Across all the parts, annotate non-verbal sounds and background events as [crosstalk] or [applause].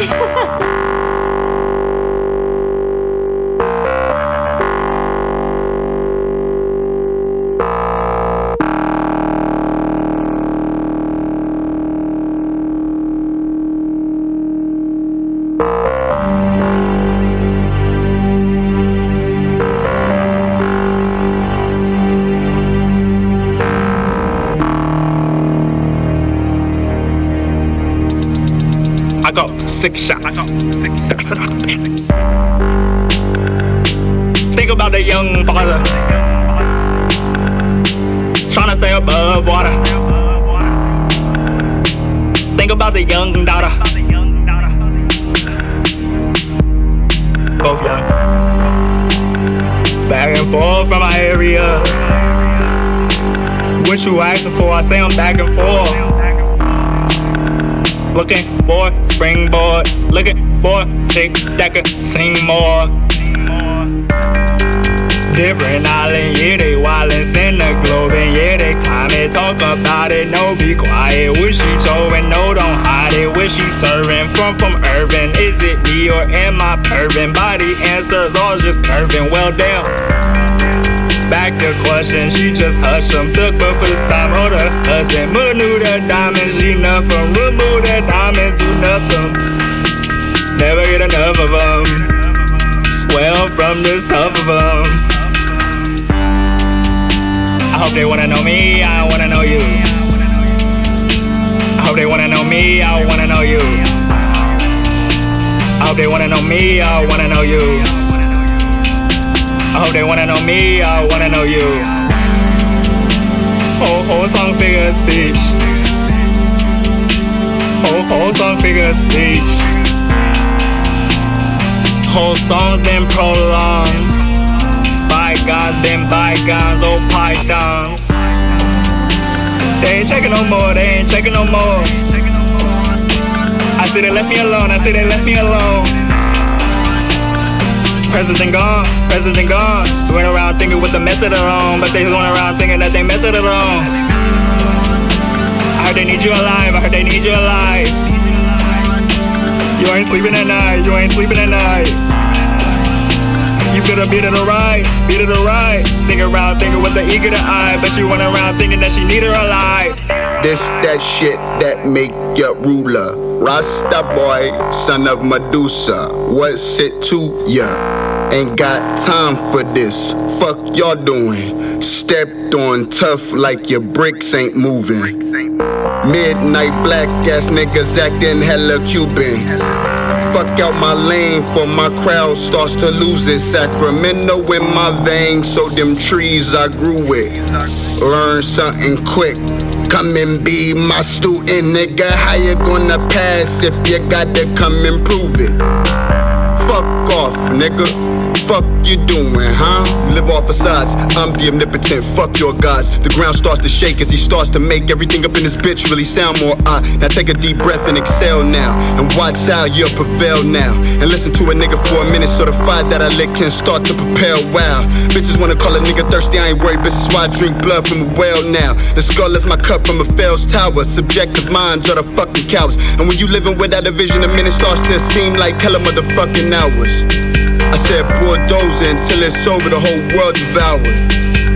I [laughs] got six shots. Think about the young father trying to stay above water. Think about the young daughter, both young, back and forth from my area. What you asking for? I say I'm back and forth. Looking for springboard, looking for chick that sing more. Different island, yeah, they wildin' in the globe, and yeah, they climb it, talk about it, no, be quiet. What she showing, no, don't hide it. What she serving from from urban? Is it me or am I perving? Body answers all just curving, well, damn. Back to question, she just hush them. Took her for the time of her husband. Manu the diamonds, she nothing. Remove the diamonds, you nothing. Never get enough of them. Swell from the top of them. I hope they wanna know me, I wanna know you. I hope they wanna know me, I wanna know you. I hope they wanna know me, I wanna know you. I hope they wanna know me, I wanna know you. Whole, whole song figure speech. Whole, whole song figure speech. Whole song's been prolonged. Bygones been bygones, old pythons. They ain't checking no more, they ain't checking no more. I see they left me alone, I see they left me alone. President gone, president gone. Went around thinking with the method on, but they just went around thinking that they method wrong. I heard they need you alive, I heard they need you alive. You ain't sleeping at night, you ain't sleeping at night. You could've beat it alright, beat it alright. Think around, thinking with the eager to eye, but you went around thinking that she need her alive. This that shit that make you ruler. Rasta boy, son of Medusa. What's it to ya? Ain't got time for this. Fuck y'all doing. Stepped on tough like your bricks ain't moving. Midnight black ass niggas acting hella Cuban. Fuck out my lane for my crowd starts to lose it. Sacramento in my veins, so them trees I grew with. Learn something quick. Come and be my student, nigga. How you gonna pass if you gotta come and prove it? Fuck off, nigga. Fuck you doing, huh? You live off facades. I'm the omnipotent. Fuck your gods. The ground starts to shake as he starts to make everything up in his bitch really sound more odd. Now take a deep breath and exhale now. And watch how you'll prevail now. And listen to a nigga for a minute so the fire that I lit can start to propel. Wow. Bitches wanna call a nigga thirsty. I ain't worried. Bitch, is why I drink blood from a well now. The skull is my cup from a Fell's tower. Subjective minds are the fucking cowards. And when you living without a vision, a minute starts to seem like hella motherfucking hours. I said bulldozer until it's over, the whole world devoured.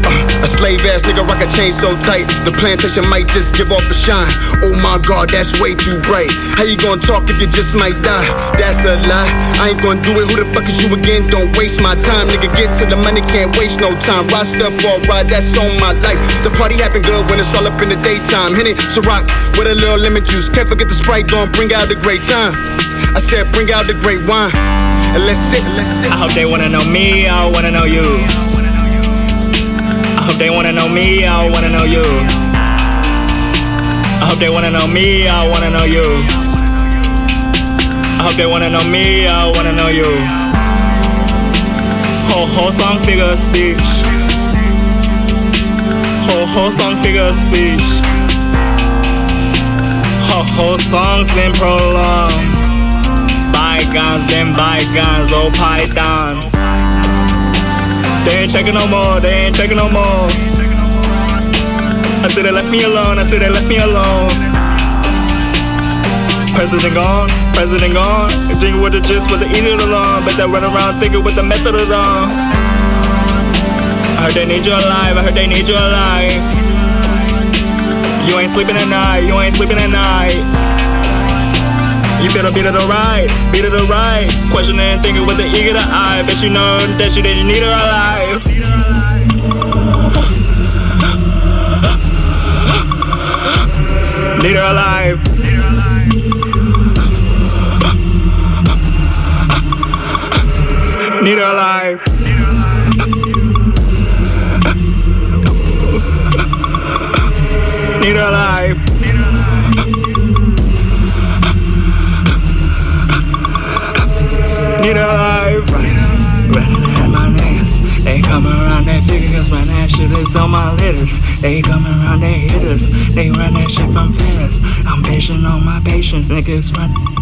Uh, a slave ass nigga rock a chain so tight, the plantation might just give off a shine. Oh my god, that's way too bright. How you gonna talk if you just might die? That's a lie. I ain't gonna do it. Who the fuck is you again? Don't waste my time, nigga. Get to the money, can't waste no time. Ride stuff all right, that's on my life. The party happen good when it's all up in the daytime. Henny, Ciroc with a little lemon juice. Can't forget the sprite, gon' bring out the great time. I said, bring out the great wine. And let's sit. I hope they wanna know me, I wanna know you. I hope they wanna know me, I wanna know you. I hope they wanna know me, I wanna know you. I hope they wanna know me, I wanna know you. Whole whole song figure speech. Whole whole song figure speech. Whole whole song's been prolonged. Bygones been bygones, old oh, python. They ain't checking no more, they ain't checking no more. I said they left me alone, I said they left me alone. President gone, president gone. Drink with the gist with the eating along. But that run around thinking with the method along. I heard they need you alive, I heard they need you alive. You ain't sleeping at night, you ain't sleeping at night. You better be to beat it alright, beat it alright. Questioning, thinking with the eager to eye. Bet you know that you didn't need her alive. Need her alive. They come around that figures, run that shit is on my letters. They come around, they hit us. They run that shit from fast. I'm patient on my patience, niggas run.